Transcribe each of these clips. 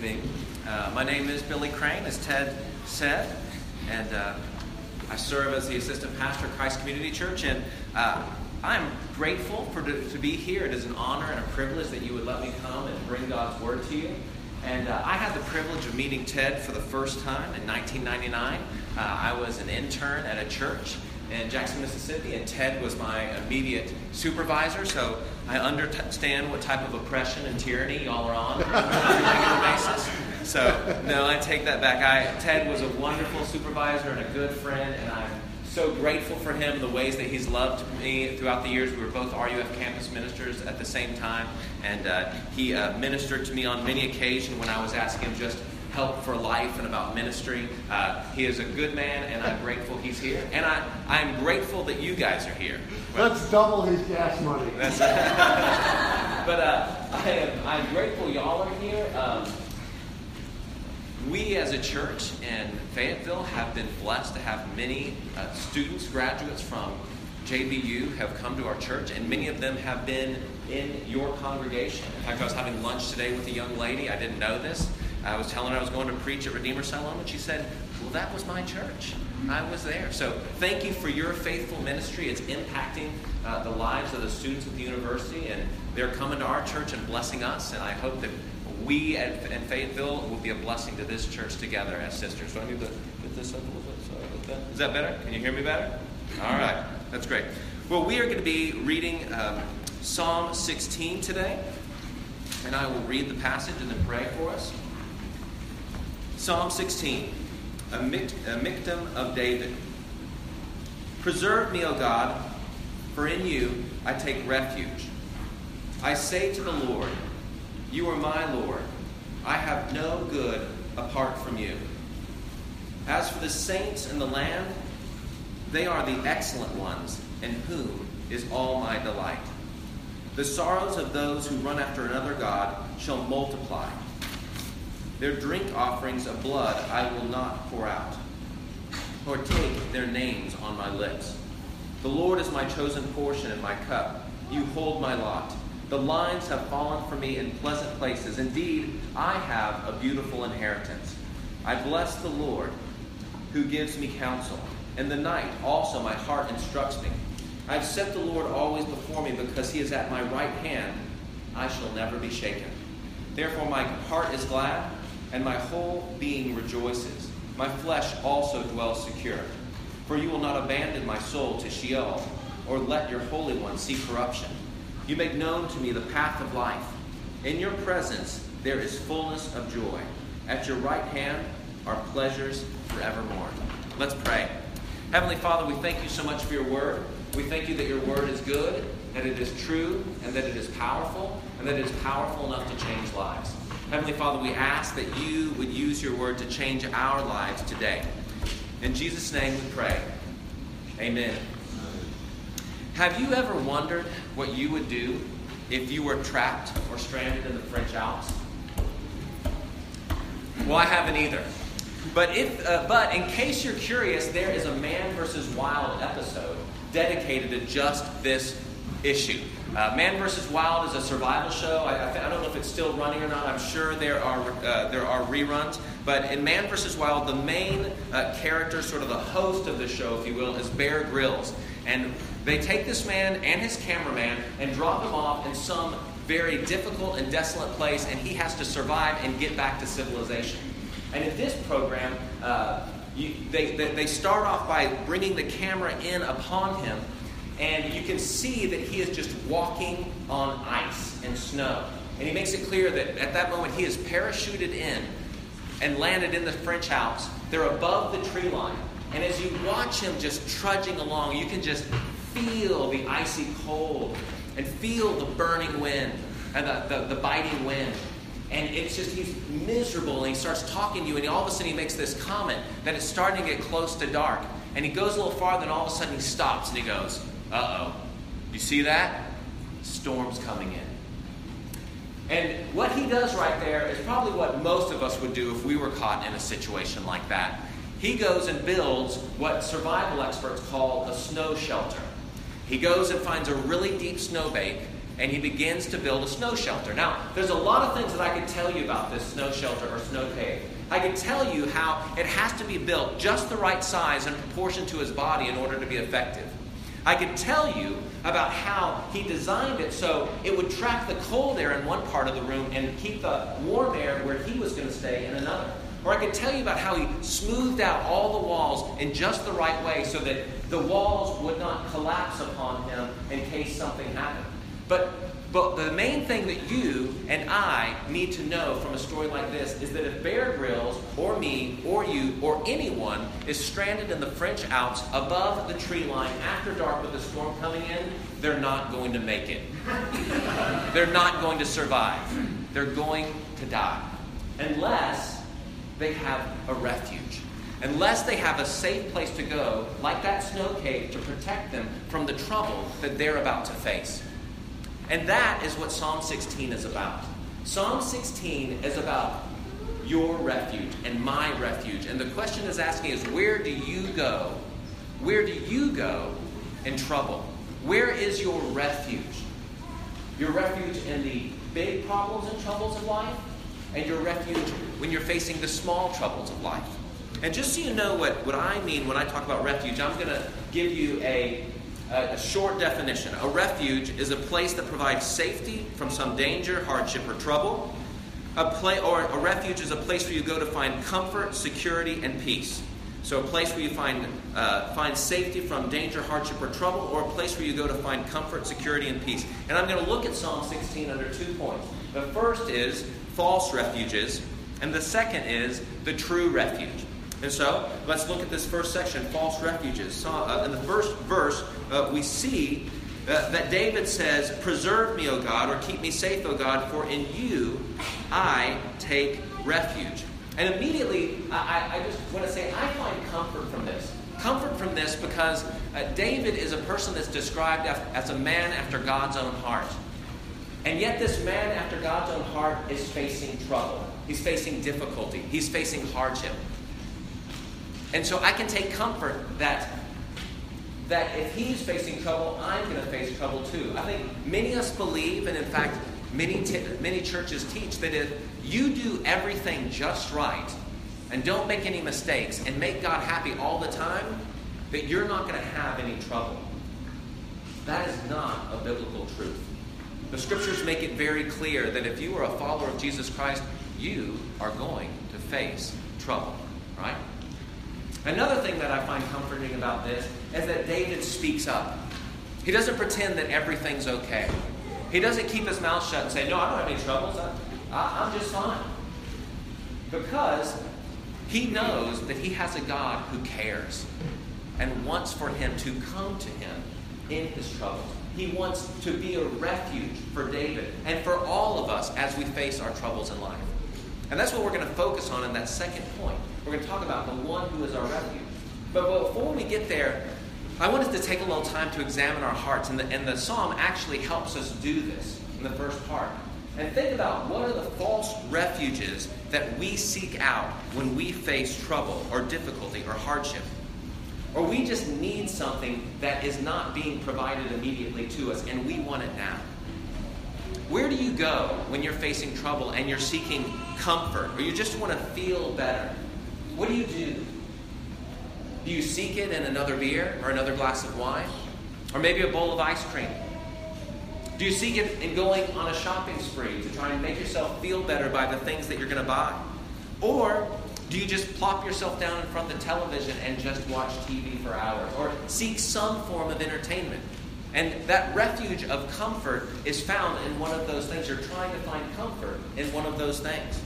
Uh, my name is Billy Crane, as Ted said, and uh, I serve as the assistant pastor at Christ Community Church. And uh, I'm grateful for to, to, be here. It is an honor and a privilege that you would let me come and bring God's word to you. And uh, I had the privilege of meeting Ted for the first time in 1999. Uh, I was an intern at a church in Jackson, Mississippi, and Ted was my immediate supervisor. So I understand what type of oppression and tyranny y'all are on on a regular basis. So no, I take that back. I, Ted was a wonderful supervisor and a good friend, and I'm so grateful for him the ways that he's loved me throughout the years. We were both RUF campus ministers at the same time, and uh, he uh, ministered to me on many occasions when I was asking him just help for life and about ministry. Uh, he is a good man, and I'm grateful he's here. And I, I'm grateful that you guys are here. Well, Let's double his gas money. but uh, I am, I'm grateful y'all are here. Um, we as a church in Fayetteville have been blessed to have many uh, students, graduates from JBU have come to our church, and many of them have been in your congregation. In fact, I was having lunch today with a young lady. I didn't know this. I was telling her I was going to preach at Redeemer Siloam, and she said, Well, that was my church. I was there. So thank you for your faithful ministry. It's impacting uh, the lives of the students at the university, and they're coming to our church and blessing us. And I hope that we at, at Fayetteville will be a blessing to this church together as sisters. So I need to get this up a little bit. Sorry about that. Is that better? Can you hear me better? All right. That's great. Well, we are going to be reading um, Psalm 16 today, and I will read the passage and then pray for us. Psalm 16, a, mict- a Michtam of David. Preserve me, O God, for in you I take refuge. I say to the Lord, You are my Lord. I have no good apart from you. As for the saints in the land, they are the excellent ones, in whom is all my delight. The sorrows of those who run after another God shall multiply. Their drink offerings of blood I will not pour out, or take their names on my lips. The Lord is my chosen portion and my cup. You hold my lot. The lines have fallen for me in pleasant places. Indeed, I have a beautiful inheritance. I bless the Lord who gives me counsel. In the night also my heart instructs me. I have set the Lord always before me because he is at my right hand. I shall never be shaken. Therefore my heart is glad and my whole being rejoices. My flesh also dwells secure. For you will not abandon my soul to Sheol, or let your Holy One see corruption. You make known to me the path of life. In your presence there is fullness of joy. At your right hand are pleasures forevermore. Let's pray. Heavenly Father, we thank you so much for your word. We thank you that your word is good, that it is true, and that it is powerful, and that it is powerful enough to change lives. Heavenly Father, we ask that you would use your word to change our lives today. In Jesus' name we pray. Amen. Have you ever wondered what you would do if you were trapped or stranded in the French Alps? Well, I haven't either. But if, uh, but in case you're curious, there is a Man versus Wild episode dedicated to just this issue. Uh, Man vs. Wild is a survival show. I, I, I, don't know if it's still running or not. I'm sure there are uh, there are reruns. But in Man vs. Wild, the main uh, character, sort of the host of the show, if you will, is Bear Grylls, and they take this man and his cameraman and drop him off in some very difficult and desolate place, and he has to survive and get back to civilization. And in this program, uh, you, they, they, they start off by bringing the camera in upon him and you can see that he is just walking on ice and snow. And he makes it clear that at that moment he is parachuted in and landed in the French Alps. They're above the tree line. And as you watch him just trudging along, you can just feel the icy cold and feel the burning wind and the, the, the biting wind. And it's just, he's miserable and he starts talking to you, and all of a sudden he makes this comment that it's starting to get close to dark. And he goes a little farther, and all of a sudden he stops and he goes, uh oh. You see that? Storm's coming in. And what he does right there is probably what most of us would do if we were caught in a situation like that. He goes and builds what survival experts call a snow shelter. He goes and finds a really deep snow bank, and he begins to build a snow shelter. Now, there's a lot of things that I could tell you about this snow shelter or snow cave. I could tell you how it has to be built just the right size and proportion to his body in order to be effective. I could tell you about how he designed it so it would trap the cold air in one part of the room and keep the warm air where he was going to stay in another. Or I could tell you about how he smoothed out all the walls in just the right way so that the walls would not collapse upon him in case something happened. But but the main thing that you and I need to know from a story like this is that if Bear Grylls, or me, or you, or anyone is stranded in the French Alps above the tree line after dark with a storm coming in, they're not going to make it. they're not going to survive. They're going to die. Unless they have a refuge. Unless they have a safe place to go, like that snow cave, to protect them from the trouble that they're about to face. And that is what Psalm 16 is about. Psalm 16 is about your refuge and my refuge. And the question is asking is where do you go? Where do you go in trouble? Where is your refuge? Your refuge in the big problems and troubles of life, and your refuge when you're facing the small troubles of life. And just so you know what, what I mean when I talk about refuge, I'm going to give you a a short definition a refuge is a place that provides safety from some danger, hardship, or trouble. A play, or a refuge is a place where you go to find comfort, security, and peace. So, a place where you find, uh, find safety from danger, hardship, or trouble, or a place where you go to find comfort, security, and peace. And I'm going to look at Psalm 16 under two points. The first is false refuges, and the second is the true refuge. And so, let's look at this first section false refuges. So, uh, in the first verse, uh, we see uh, that David says, Preserve me, O God, or keep me safe, O God, for in you I take refuge. And immediately, I, I just want to say, I find comfort from this. Comfort from this because uh, David is a person that's described as, as a man after God's own heart. And yet, this man after God's own heart is facing trouble. He's facing difficulty. He's facing hardship. And so I can take comfort that that if he's facing trouble, I'm going to face trouble too. I think many of us believe, and in fact, many t- many churches teach that if you do everything just right and don't make any mistakes and make God happy all the time, that you're not going to have any trouble. That is not a biblical truth. The scriptures make it very clear that if you are a follower of Jesus Christ, you are going to face trouble, right? Another thing that I find comforting about this is that David speaks up. He doesn't pretend that everything's okay. He doesn't keep his mouth shut and say, No, I don't have any troubles. I, am just fine. Because he knows that he has a God who cares and wants for him to come to him in his troubles. He wants to be a refuge for David and for all of us as we face our troubles in life. And that's what we're going to focus on in that second point. We're going to talk about the one who is our refuge. But before we get there, I wanted to take a little time to examine our hearts. And the, and the psalm actually helps us do this in the first part. And think about what are the false refuges that we seek out when we face trouble or difficulty or hardship. Or we just need something that is not being provided immediately to us and we want it now. Where do you go when you're facing trouble and you're seeking comfort or you just want to feel better? What do you do? Do you seek it in another beer or another glass of wine? Or maybe a bowl of ice cream? Do you seek it in going on a shopping spree to try and make yourself feel better by the things that you're going to buy? Or do you just plop yourself down in front of the television and just watch TV for hours? Or seek some form of entertainment? And that refuge of comfort is found in one of those things. You're trying to find comfort in one of those things.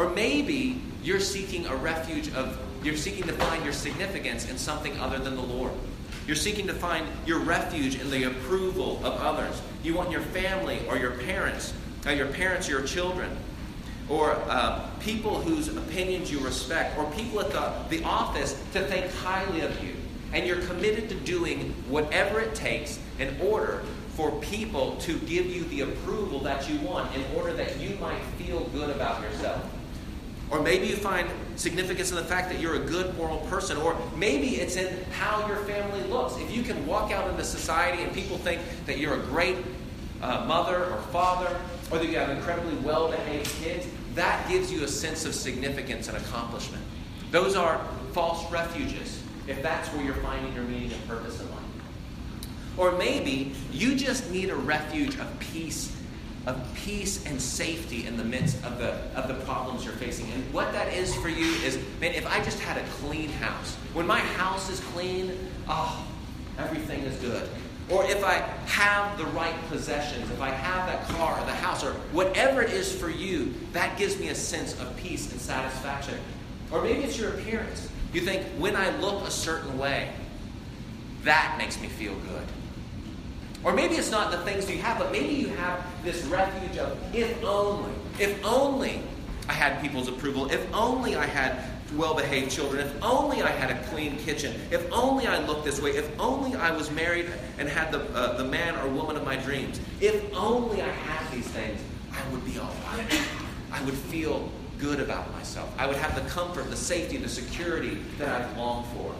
Or maybe you're seeking a refuge of, you're seeking to find your significance in something other than the Lord. You're seeking to find your refuge in the approval of others. You want your family or your parents, uh, your parents or your children, or uh, people whose opinions you respect, or people at the, the office to think highly of you and you're committed to doing whatever it takes in order for people to give you the approval that you want, in order that you might feel good about yourself. Or maybe you find significance in the fact that you're a good moral person. Or maybe it's in how your family looks. If you can walk out into society and people think that you're a great uh, mother or father, or that you have incredibly well behaved kids, that gives you a sense of significance and accomplishment. Those are false refuges, if that's where you're finding your meaning and purpose in life. Or maybe you just need a refuge of peace, of peace and safety in the midst of the, of the problems you're facing. And what that is for you is, man, if I just had a clean house, when my house is clean, oh, everything is good. Or if I have the right possessions, if I have that car or the house or whatever it is for you, that gives me a sense of peace and satisfaction. Or maybe it's your appearance. You think, when I look a certain way, that makes me feel good. Or maybe it's not the things you have, but maybe you have this refuge of if only, if only I had people's approval, if only I had well behaved children, if only I had a clean kitchen, if only I looked this way, if only I was married and had the, uh, the man or woman of my dreams, if only I had these things, I would be all right. I would feel good about myself. I would have the comfort, the safety, the security that I've longed for.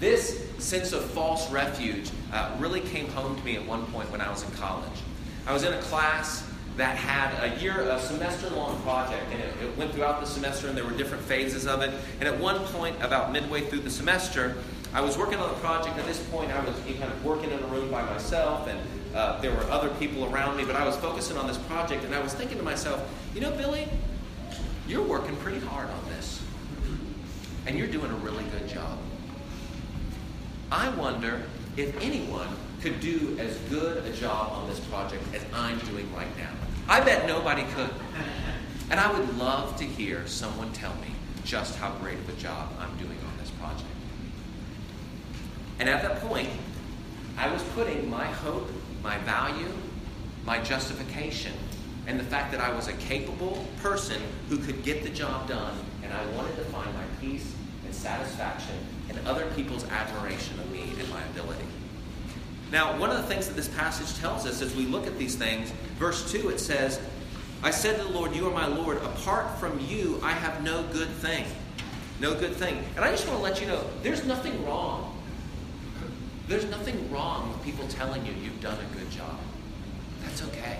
This sense of false refuge uh, really came home to me at one point when I was in college. I was in a class that had a year, a semester long project, and it, it, went throughout the semester, and there were different phases of it. And at one point, about midway through the semester, I was working on a project. At this point, I was kind of working in a room by myself, and uh, there were other people around me, but I was focusing on this project, and I was thinking to myself, you know, Billy, you're working pretty hard on this, and you're doing a really good job. I wonder if anyone could do as good a job on this project as I'm doing right now. I bet nobody could. And I would love to hear someone tell me just how great of a job I'm doing on this project. And at that point, I was putting my hope, my value, my justification, and the fact that I was a capable person who could get the job done, and I wanted to find my peace and satisfaction in other people's admiration of me and my ability. Now, one of the things that this passage tells us as we look at these things, verse 2, it says, I said to the Lord, You are my Lord. Apart from you, I have no good thing. No good thing. And I just want to let you know there's nothing wrong. There's nothing wrong with people telling you you've done a good job. That's okay.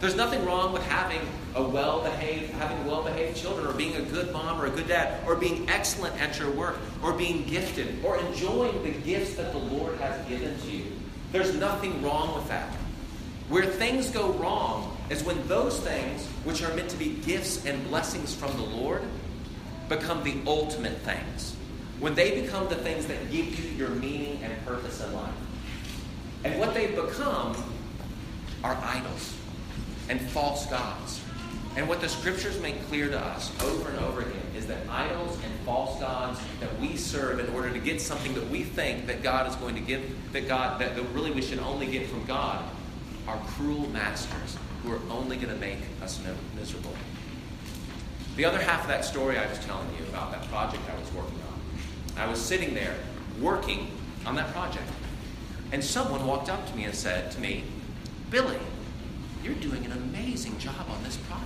There's nothing wrong with having a well-behaved, having well-behaved children, or being a good mom or a good dad, or being excellent at your work, or being gifted, or enjoying the gifts that the Lord has given to you. There's nothing wrong with that. Where things go wrong is when those things, which are meant to be gifts and blessings from the Lord, become the ultimate things. When they become the things that give you your meaning and purpose in life. And what they've become are idols and false gods. And what the scriptures make clear to us over and over again is that idols and false gods that we serve in order to get something that we think that God is going to give, that God, that, really we should only get from God, are cruel masters who are only going to make us miserable. The other half of that story I was telling you about, that project I was working on, I was sitting there working on that project. And someone walked up to me and said to me, Billy, you're doing an amazing job on this project.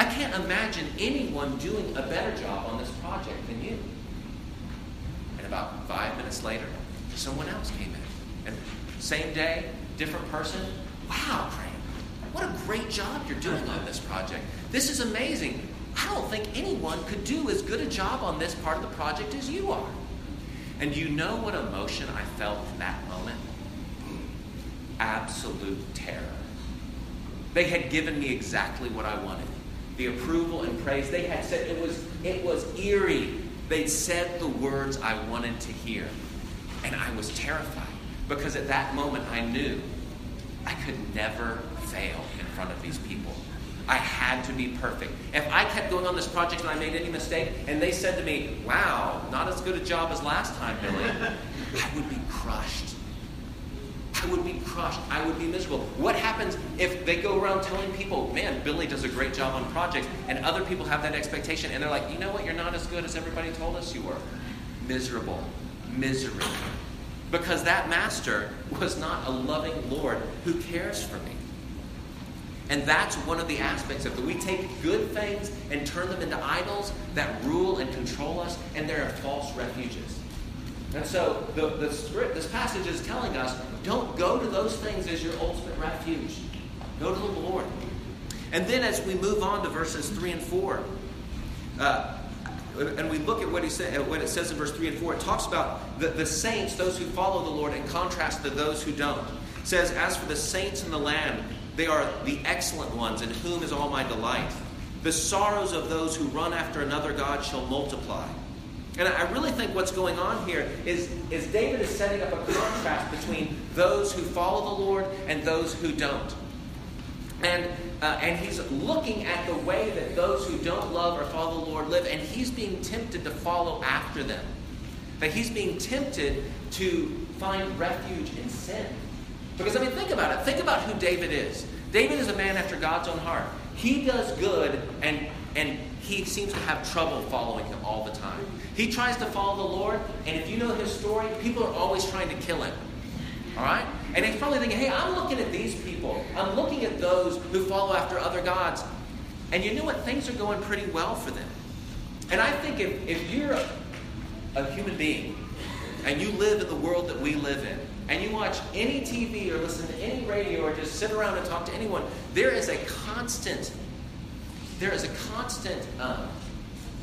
I can't imagine anyone doing a better job on this project than you. And about five minutes later, someone else came in. And same day, different person. Wow, Crane, what a great job you're doing on this project. This is amazing. I don't think anyone could do as good a job on this part of the project as you are. And you know what emotion I felt in that moment? Absolute terror. They had given me exactly what I wanted. The approval and praise. They had said it was it was eerie. They'd said the words I wanted to hear. And I was terrified because at that moment I knew I could never fail in front of these people. I had to be perfect. If I kept going on this project and I made any mistake and they said to me, Wow, not as good a job as last time, Billy, I would be crushed. I would be crushed. I would be miserable. What happens if they go around telling people, man, Billy does a great job on projects, and other people have that expectation, and they're like, you know what, you're not as good as everybody told us you were? Miserable. Misery. Because that master was not a loving Lord who cares for me. And that's one of the aspects of it. We take good things and turn them into idols that rule and control us, and they are false refuges. And so the, the, this passage is telling us don't go to those things as your ultimate refuge. Go to the Lord. And then as we move on to verses 3 and 4, uh, and we look at what, he say, what it says in verse 3 and 4, it talks about the, the saints, those who follow the Lord, in contrast to those who don't. It says, As for the saints in the land, they are the excellent ones, in whom is all my delight. The sorrows of those who run after another God shall multiply. And I really think what's going on here is, is David is setting up a contrast between those who follow the Lord and those who don't. And, uh, and he's looking at the way that those who don't love or follow the Lord live, and he's being tempted to follow after them. That he's being tempted to find refuge in sin. Because, I mean, think about it. Think about who David is. David is a man after God's own heart. He does good, and, and he seems to have trouble following him all the time. He tries to follow the Lord, and if you know his story, people are always trying to kill him. All right? And he's probably thinking, hey, I'm looking at these people. I'm looking at those who follow after other gods. And you know what? Things are going pretty well for them. And I think if, if you're a, a human being and you live in the world that we live in, and you watch any TV or listen to any radio or just sit around and talk to anyone, there is a constant, there is a constant um,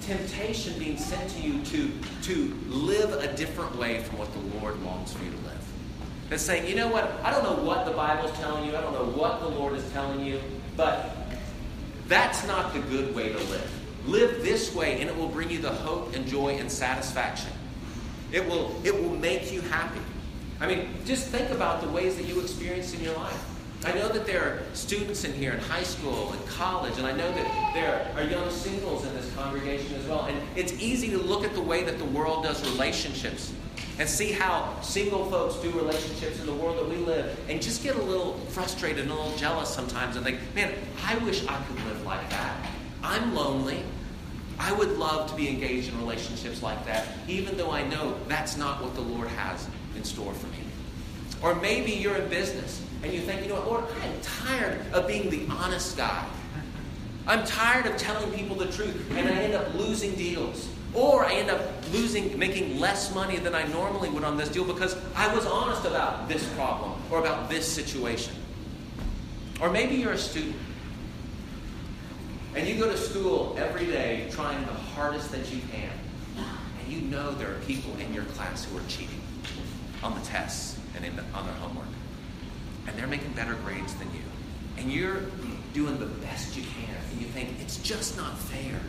temptation being sent to you to, to live a different way from what the Lord longs for you to live. That's saying, you know what, I don't know what the Bible's telling you, I don't know what the Lord is telling you, but that's not the good way to live. Live this way, and it will bring you the hope and joy and satisfaction. It will, it will make you happy. I mean, just think about the ways that you experience in your life. I know that there are students in here in high school and college, and I know that there are young singles in this congregation as well. And it's easy to look at the way that the world does relationships and see how single folks do relationships in the world that we live and just get a little frustrated and a little jealous sometimes and think, man, I wish I could live like that. I'm lonely. I would love to be engaged in relationships like that, even though I know that's not what the Lord has in store for me. Or maybe you're in business and you think, you know what, Lord, I'm tired of being the honest guy. I'm tired of telling people the truth, and I end up losing deals. Or I end up losing, making less money than I normally would on this deal because I was honest about this problem or about this situation. Or maybe you're a student and you go to school every day trying the hardest that you can, and you know there are people in your class who are cheating on the tests and the, on their homework and they're making better grades than you. And you're doing the best you can. And you think, it's just not fair.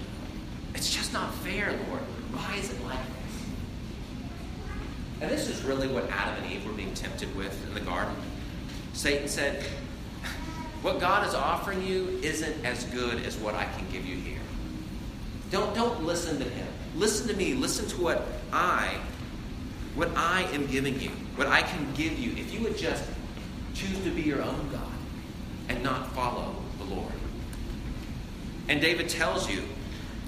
It's just not fair, Lord. Why is it like this? And this is really what Adam and Eve were being tempted with in the garden. Satan said, What God is offering you isn't as good as what I can give you here. Don't, don't listen to him. Listen to me. Listen to what I, what I am giving you, what I can give you. If you would just Choose to be your own God and not follow the Lord. And David tells you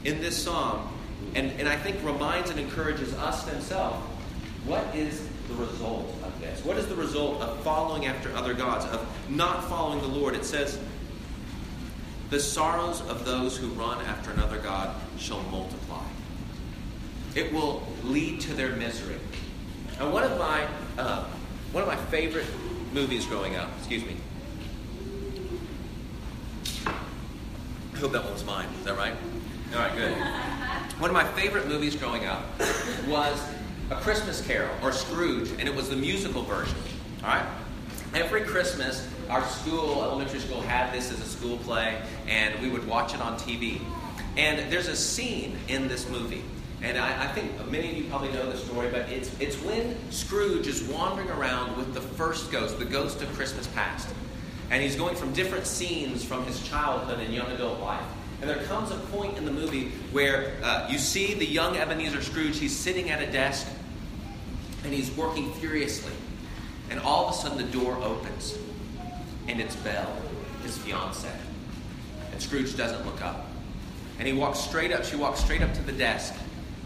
in this psalm, and, and I think reminds and encourages us himself, what is the result of this? What is the result of following after other gods, of not following the Lord? It says, The sorrows of those who run after another God shall multiply. It will lead to their misery. And one of my uh, one of my favorite movies growing up. Excuse me. I hope that one was mine. Is that right? All right, good. One of my favorite movies growing up was A Christmas Carol, or Scrooge, and it was the musical version. All right? Every Christmas, our school, elementary school, had this as a school play, and we would watch it on TV. And there's a scene in this movie and I, I, think many of you probably know the story, but it's, it's when Scrooge is wandering around with the first ghost, the ghost of Christmas past. And he's going from different scenes from his childhood and young adult life. And there comes a point in the movie where uh, you see the young Ebenezer Scrooge, he's sitting at a desk and he's working furiously. And all of a sudden the door opens and it's Belle, his fiancee. And Scrooge doesn't look up. And he walks straight up, she walks straight up to the desk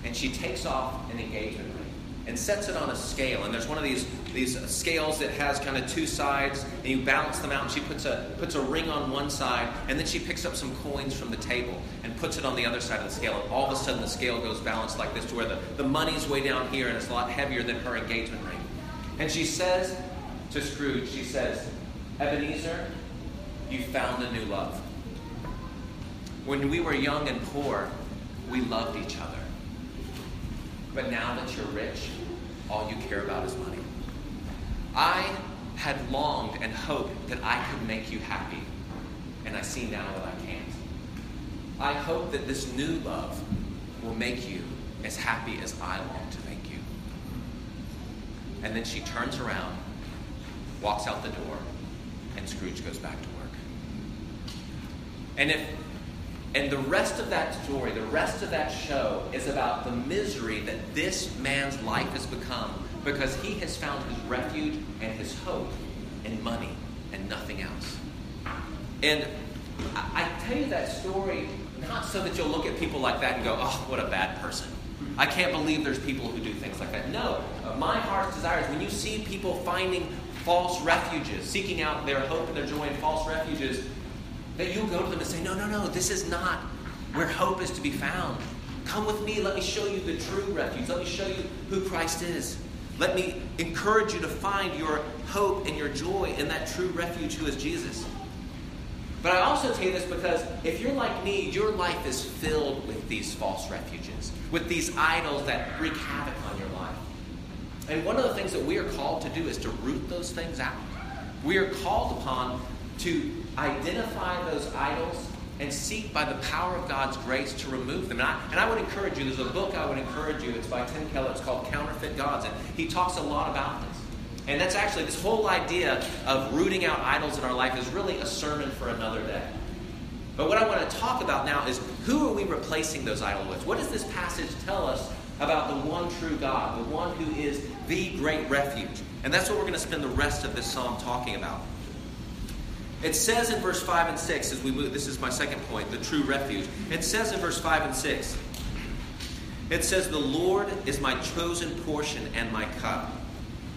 and she takes off an engagement ring. and sets it on a scale. And there's one of these, these scales that has kind of two sides, and you balance them out. And she puts a, puts a ring on one side, and then she picks up some coins from the table and puts it on the other side of the scale. And all of a sudden, the scale goes balanced like this to where the, the money's way down here, and it's a lot heavier than her engagement ring. And she says to Scrooge, she says, Ebenezer, you found a new love. When we were young and poor, we loved each other. But now that you're rich, all you care about is money. I had longed and hoped that I could make you happy, and I see now that I can't. I hope that this new love will make you as happy as I long to make you. And then she turns around, walks out the door, and Scrooge goes back to work. And if and the rest of that story, the rest of that show is about the misery that this man's life has become because he has found his refuge and his hope in money and nothing else. And I, tell you that story not so that you'll look at people like that and go, oh, what a bad person. I can't believe there's people who do things like that. No, uh, my heart's desire is when you see people finding false refuges, seeking out their hope and their joy in false refuges, that you'll go to them and say, No, no, no, this is not where hope is to be found. Come with me. Let me show you the true refuge. Let me show you who Christ is. Let me encourage you to find your hope and your joy in that true refuge who is Jesus. But I also tell you this because if you're like me, your life is filled with these false refuges, with these idols that wreak havoc on your life. And one of the things that we are called to do is to root those things out. We are called upon to identify those idols and seek by the power of God's grace to remove them. And I, and I would encourage you, there's a book I would encourage you. It's by Tim Keller. It's called Counterfeit Gods. And he talks a lot about this. And that's actually, this whole idea of rooting out idols in our life is really a sermon for another day. But what I want to talk about now is who are we replacing those idols with? What does this passage tell us about the one true God, the one who is the great refuge? And that's what we're going to spend the rest of this psalm talking about. It says in verse 5 and 6, as we move, this is my second point, the true refuge. It says in verse 5 and 6, it says, The Lord is my chosen portion and my cup.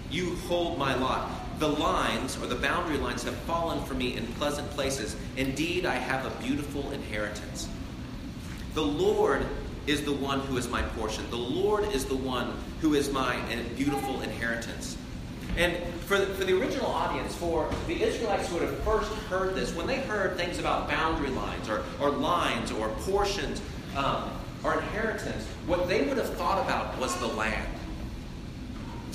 You hold my lot. The lines, or the boundary lines, have fallen for me in pleasant places. Indeed, I have a beautiful inheritance. The Lord is the one who is my portion. The Lord is the one who is my beautiful inheritance. And for the, for the original audience, for the Israelites who would have first heard this, when they heard things about boundary lines or, or lines or portions um, or inheritance, what they would have thought about was the land.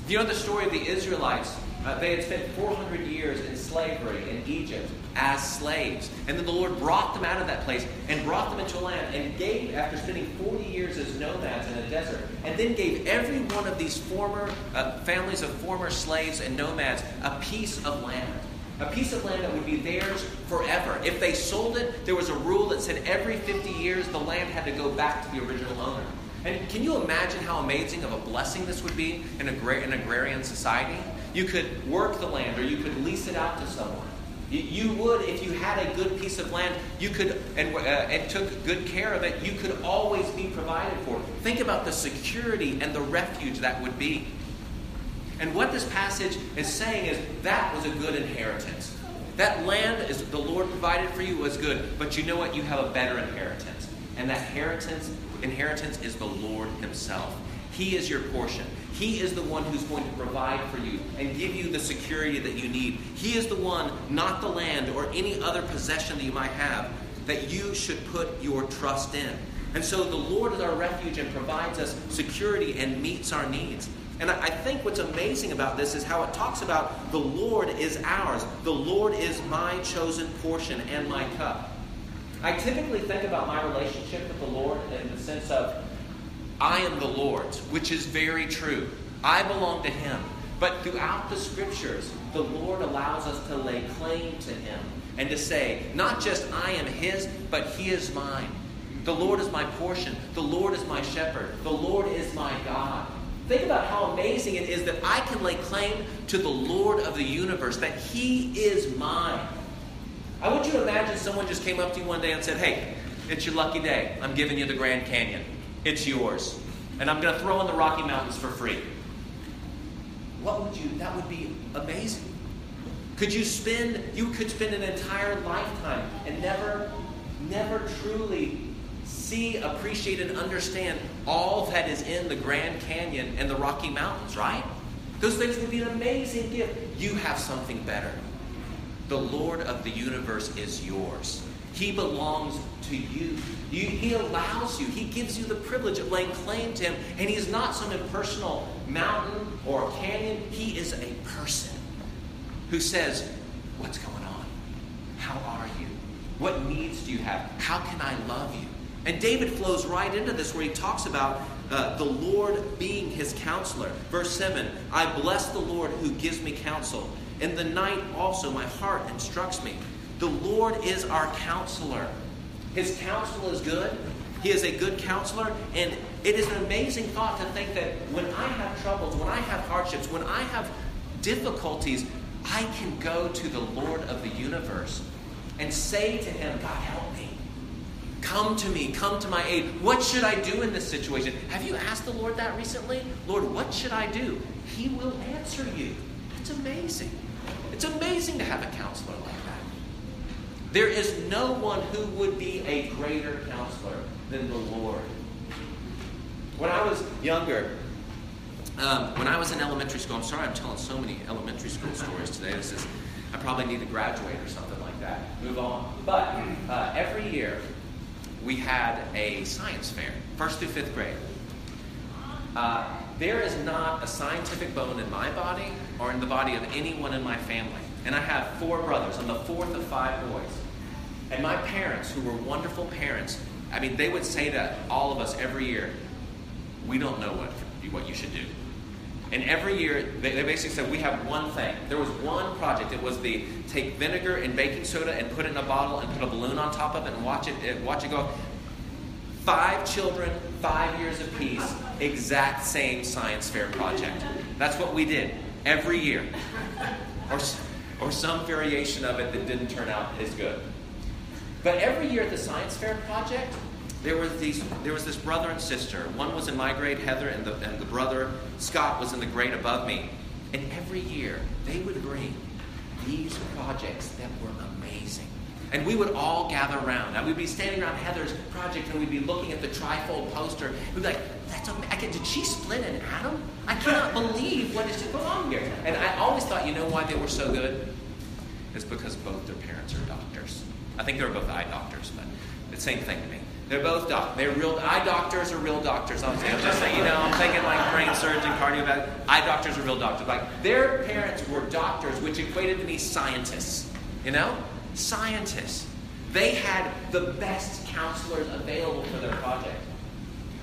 You know the story of the Israelites uh, they had spent 400 years in slavery in Egypt as slaves. And then the Lord brought them out of that place and brought them into a land and gave, after spending 40 years nomads in a desert, and then gave every one of these former uh, families of former slaves and nomads a piece of land. A piece of land that would be theirs forever. If they sold it, there was a rule that said every 50 years the land had to go back to the original owner. And can you imagine how amazing of a blessing this would be in an agrarian society? You could work the land or you could lease it out to someone. You would, if you had a good piece of land, you could, and, uh, and took good care of it, you could always be provided for. Think about the security and the refuge that would be. And what this passage is saying is that was a good inheritance. That land is the Lord provided for you was good, but you know what? You have a better inheritance. And that inheritance, inheritance is the Lord Himself. He is your portion. He is the one who's going to provide for you and give you the security that you need. He is the one, not the land or any other possession that you might have, that you should put your trust in. And so the Lord is our refuge and provides us security and meets our needs. And I think what's amazing about this is how it talks about the Lord is ours. The Lord is my chosen portion and my cup. I typically think about my relationship with the Lord in the sense of I am the Lord's, which is very true. I belong to Him. But throughout the scriptures, the Lord allows us to lay claim to Him and to say, not just I am His, but He is mine. The Lord is my portion. The Lord is my shepherd. The Lord is my God. Think about how amazing it is that I can lay claim to the Lord of the universe, that He is mine. I want you to imagine someone just came up to you one day and said, Hey, it's your lucky day. I'm giving you the Grand Canyon. It's yours. And I'm going to throw in the Rocky Mountains for free. what would you, that would be amazing. Could you spend, you could spend an entire lifetime and never, never truly see, appreciate, and understand all that is in the Grand Canyon and the Rocky Mountains, right? Those things would be an amazing gift. You have something better. The Lord of the universe is yours. He belongs to you. you. He allows you, He gives you the privilege of laying claim to Him. And He is not some impersonal mountain or canyon, He is a person who says, What's going on? How are you? What needs do you have? How can I love you? And David flows right into this where he talks about uh, the Lord being his counselor. Verse 7 I bless the Lord who gives me counsel. In the night also my heart instructs me. The Lord is our counselor. His counsel is good. He is a good counselor. And it is an amazing thought to think that when I have troubles, when I have hardships, when I have difficulties, I can go to the Lord of the universe and say to him, God, help me. Come to me. Come to my aid. What should I do in this situation? Have you asked the Lord that recently? Lord, what should I do? He will answer you. It's amazing. It's amazing to have a counselor like. There is no one who would be a greater counselor than the Lord. When I was younger, um, when I was in elementary school, I'm sorry I'm telling so many elementary school stories today. This is, I probably need to graduate or something like that. Move on. But uh, every year, we had a science fair, first through fifth grade. Uh, there is not a scientific bone in my body or in the body of anyone in my family. And I have four brothers. I'm the fourth of five boys. And my parents, who were wonderful parents, I mean, they would say to all of us every year, we don't know what, what you should do. And every year, they, they, basically said, we have one thing. There was one project. It was the take vinegar and baking soda and put it in a bottle and put a balloon on top of it and watch it, watch it go. Five children, five years apiece, exact same science fair project. That's what we did every year. Or, or some variation of it that didn't turn out as good. But every year at the science fair project, there was these there was this brother and sister. One was in my grade, Heather, and the, and the brother Scott was in the grade above me. And every year they would bring these projects that were amazing. And we would all gather around. And we'd be standing around Heather's project and we'd be looking at the trifold poster. We'd be like, that's amazing. Did she split an atom? I cannot believe what is going on here. And I always thought, you know why they were so good? It's because both their parents are doctors. I think they were both eye doctors, but the same thing to me. They're both doctors. They're real eye doctors are real doctors. I'm just saying, you know, I'm thinking like brain surgeon, cardiovascular. Eye doctors are real doctors. Like their parents were doctors, which equated to me scientists. You know, scientists. They had the best counselors available for their project.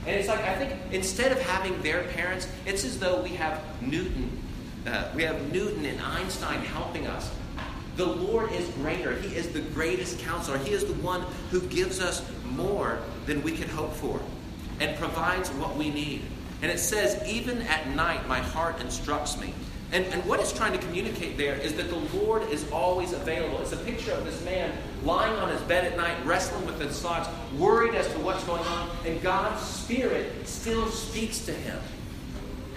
And it's like I think instead of having their parents, it's as though we have Newton. Uh, we have Newton and Einstein helping us. The Lord is greater. He is the greatest counselor. He is the one who gives us more than we can hope for and provides what we need. And it says, even at night, my heart instructs me. And, and what it's trying to communicate there is that the Lord is always available. It's a picture of this man lying on his bed at night, wrestling with his thoughts, worried as to what's going on, and God's Spirit still speaks to him.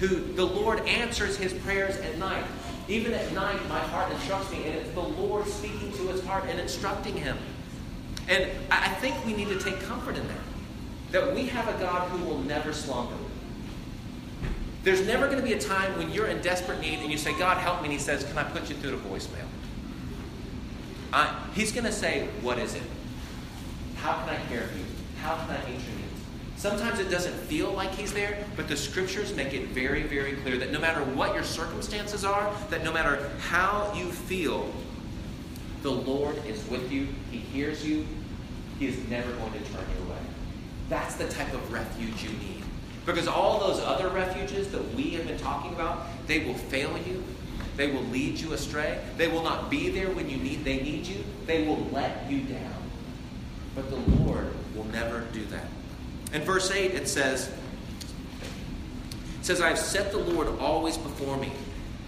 Who the Lord answers his prayers at night. Even at night, my heart instructs me, and it's the Lord speaking to his heart and instructing him. And I think we need to take comfort in that. That we have a God who will never slumber. There's never going to be a time when you're in desperate need and you say, God, help me. And He says, Can I put you through to voicemail? Uh, he's going to say, What is it? How can I care for you? How can I meet your? Sometimes it doesn't feel like He's there, but the scriptures make it very, very clear that no matter what your circumstances are, that no matter how you feel, the Lord is with you. He hears you. He is never going to turn you away. That's the type of refuge you need. Because all those other refuges that we have been talking about, they will fail you. They will lead you astray. They will not be there when you need they need you. They will let you down. But the Lord will never do that. In verse 8 it says it says I have set the Lord always before me.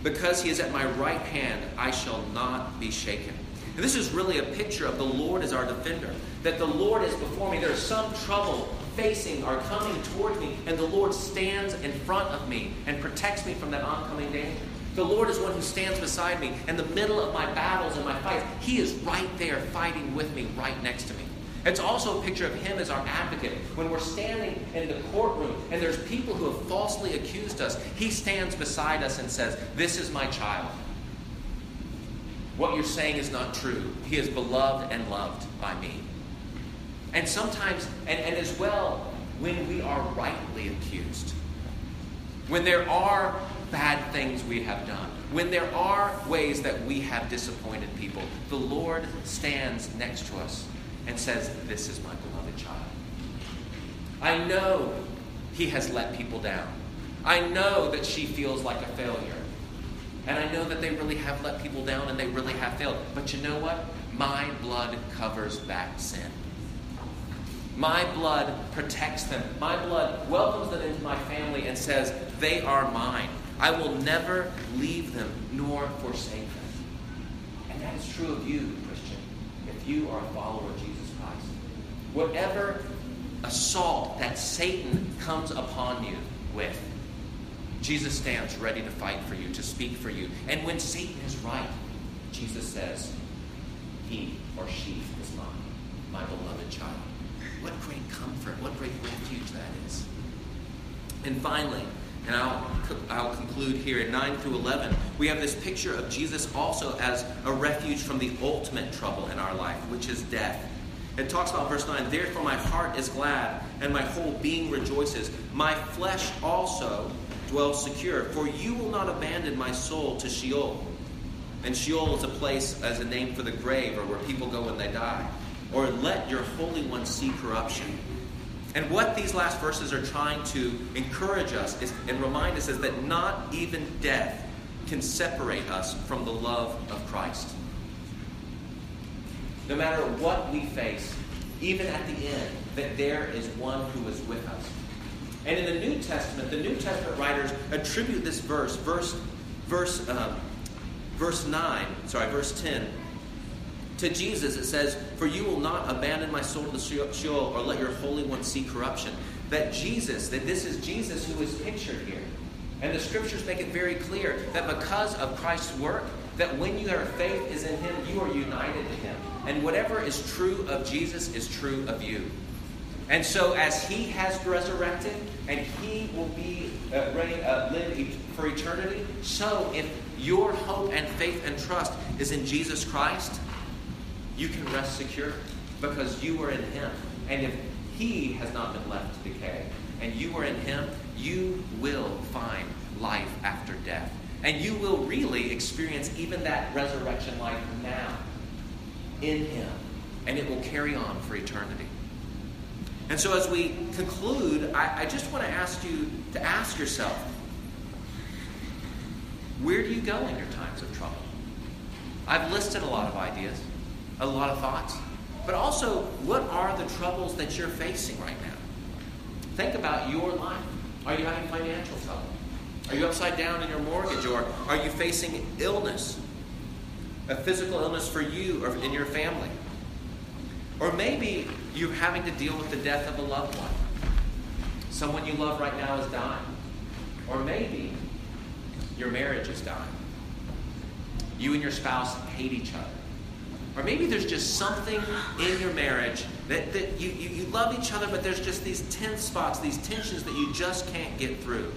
Because he is at my right hand, I shall not be shaken. And this is really a picture of the Lord as our defender. That the Lord is before me. There's some trouble facing or coming toward me, and the Lord stands in front of me and protects me from that oncoming danger. The Lord is one who stands beside me in the middle of my battles and my fights. He is right there fighting with me, right next to me. It's also a picture of Him as our advocate. When we're standing in the courtroom and there's people who have falsely accused us, He stands beside us and says, This is my child. What you're saying is not true. He is beloved and loved by me. And sometimes, and, and as well, when we are rightly accused, when there are bad things we have done, when there are ways that we have disappointed people, the Lord stands next to us and says, This is my beloved child. I know he has let people down. I know that she feels like a failure. And I know that they really have let people down and they really have failed. But you know what? My blood covers that sin. My blood protects them. My blood welcomes them into my family and says, They are mine. I will never leave them nor forsake them. And that is true of you, Christian, if you are a follower of Jesus. Whatever assault that Satan comes upon you with, Jesus stands ready to fight for you, to speak for you. And when Satan is right, Jesus says, He or she is mine, my beloved child. What great comfort, what great refuge that is. And finally, and I'll, I'll conclude here in 9 through 11, we have this picture of Jesus also as a refuge from the ultimate trouble in our life, which is death. It talks about verse 9, Therefore my heart is glad, and my whole being rejoices. My flesh also dwells secure, for you will not abandon my soul to Sheol. And Sheol is a place as a name for the grave, or where people go when they die. Or let your Holy One see corruption. And what these last verses are trying to encourage us is, and remind us is that not even death can separate us from the love of Christ. No matter what we face, even at the end, that there is one who is with us. And in the New Testament, the New Testament writers attribute this verse, verse, verse, um, verse 9, sorry, verse 10, to Jesus. It says, For you will not abandon my soul to the Sheol or let your Holy One see corruption. That Jesus, that this is Jesus who is pictured here. And the scriptures make it very clear that because of Christ's work, that when your faith is in Him, you are united to Him. And whatever is true of Jesus is true of you. And so, as He has resurrected and He will be uh, ready, uh, live for eternity, so if your hope and faith and trust is in Jesus Christ, you can rest secure because you are in Him. And if He has not been left to decay and you are in Him, you will find life after death. And you will really experience even that resurrection life now in Him. And it will carry on for eternity. And so, as we conclude, I, I just want to ask you to ask yourself where do you go in your times of trouble? I've listed a lot of ideas a lot of thoughts. But also, what are the troubles that you're facing right now? Think about your life. Are you having financial trouble? Are you upside down in your mortgage? Or are you facing illness? A physical illness for you or in your family? Or maybe you're having to deal with the death of a loved one. Someone you love right now is dying. Or maybe your marriage is dying. You and your spouse hate each other. Or maybe there's just something in your marriage that, that you, you, you love each other, but there's just these tense spots, these tensions that you just can't get through.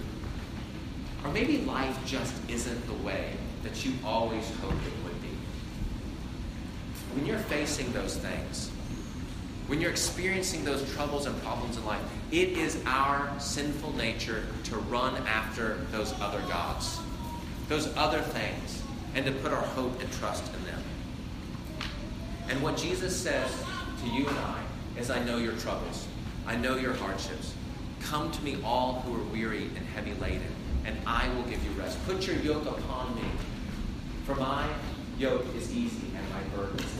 Or maybe life just isn't the way that you always hoped it would. When you're facing those things, when you're experiencing those troubles and problems in life, it is our sinful nature to run after those other gods, those other things, and to put our hope and trust in them. And what Jesus says to you and I is, I know your troubles. I know your hardships. Come to me, all who are weary and heavy laden, and I will give you rest. Put your yoke upon me, for my yoke is easy and my burden is.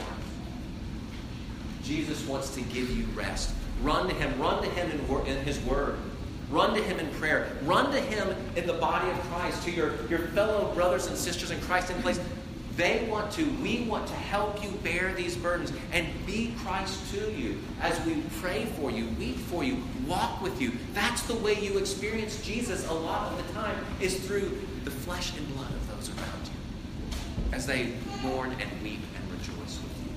Jesus wants to give you rest. Run to him. Run to him in, in his word. Run to him in prayer. Run to him in the body of Christ, to your, your fellow brothers and sisters in Christ in place They want to, we want to help you bear these burdens and be Christ to you as we pray for you, weep for you, walk with you. That's the way you experience Jesus a lot of the time, is through the flesh and blood of those around you as they mourn and weep and rejoice with you.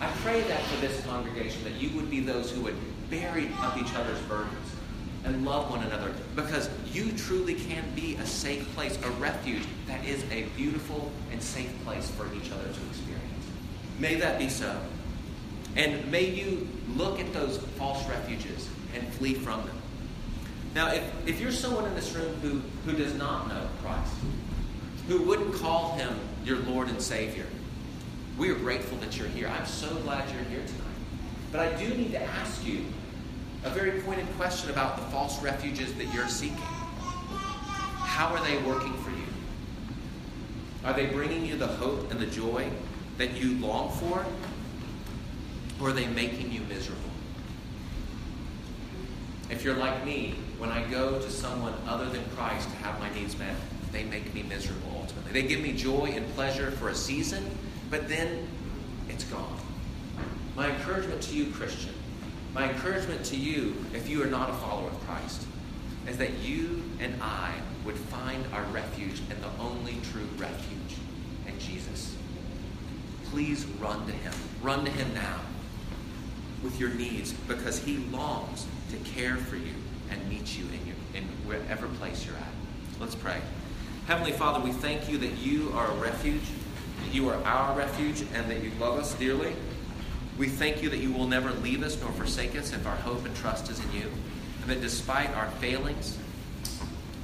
I pray that for this congregation, that you would be those who would bury up each other's burdens and love one another because you truly can be a safe place, a refuge that is a beautiful and safe place for each other to experience. May that be so. And may you look at those false refuges and flee from them. Now, if, if you're someone in this room who, who does not know Christ, who wouldn't call him your Lord and Savior, we are grateful that you're here. I'm so glad you're here tonight. But I do need to ask you a very pointed question about the false refuges that you're seeking. How are they working for you? Are they bringing you the hope and the joy that you long for? Or are they making you miserable? If you're like me, when I go to someone other than Christ to have my needs met, they make me miserable ultimately. They give me joy and pleasure for a season, but then it's gone. My encouragement to you, Christian, my encouragement to you, if you are not a follower of Christ, is that you and I would find our refuge in the only true refuge in Jesus. Please run to Him. Run to Him now with your needs because He longs to care for you and meet you in, your, in wherever place you're at. Let's pray. Heavenly Father, we thank you that you are a refuge, that you are our refuge, and that you love us dearly. We thank you that you will never leave us nor forsake us if our hope and trust is in you, and that despite our failings,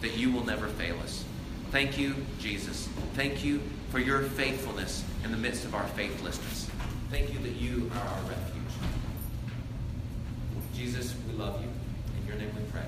that you will never fail us. Thank you, Jesus. Thank you for your faithfulness in the midst of our faithlessness. Thank you that you are our refuge. Jesus, we love you. In your name we pray.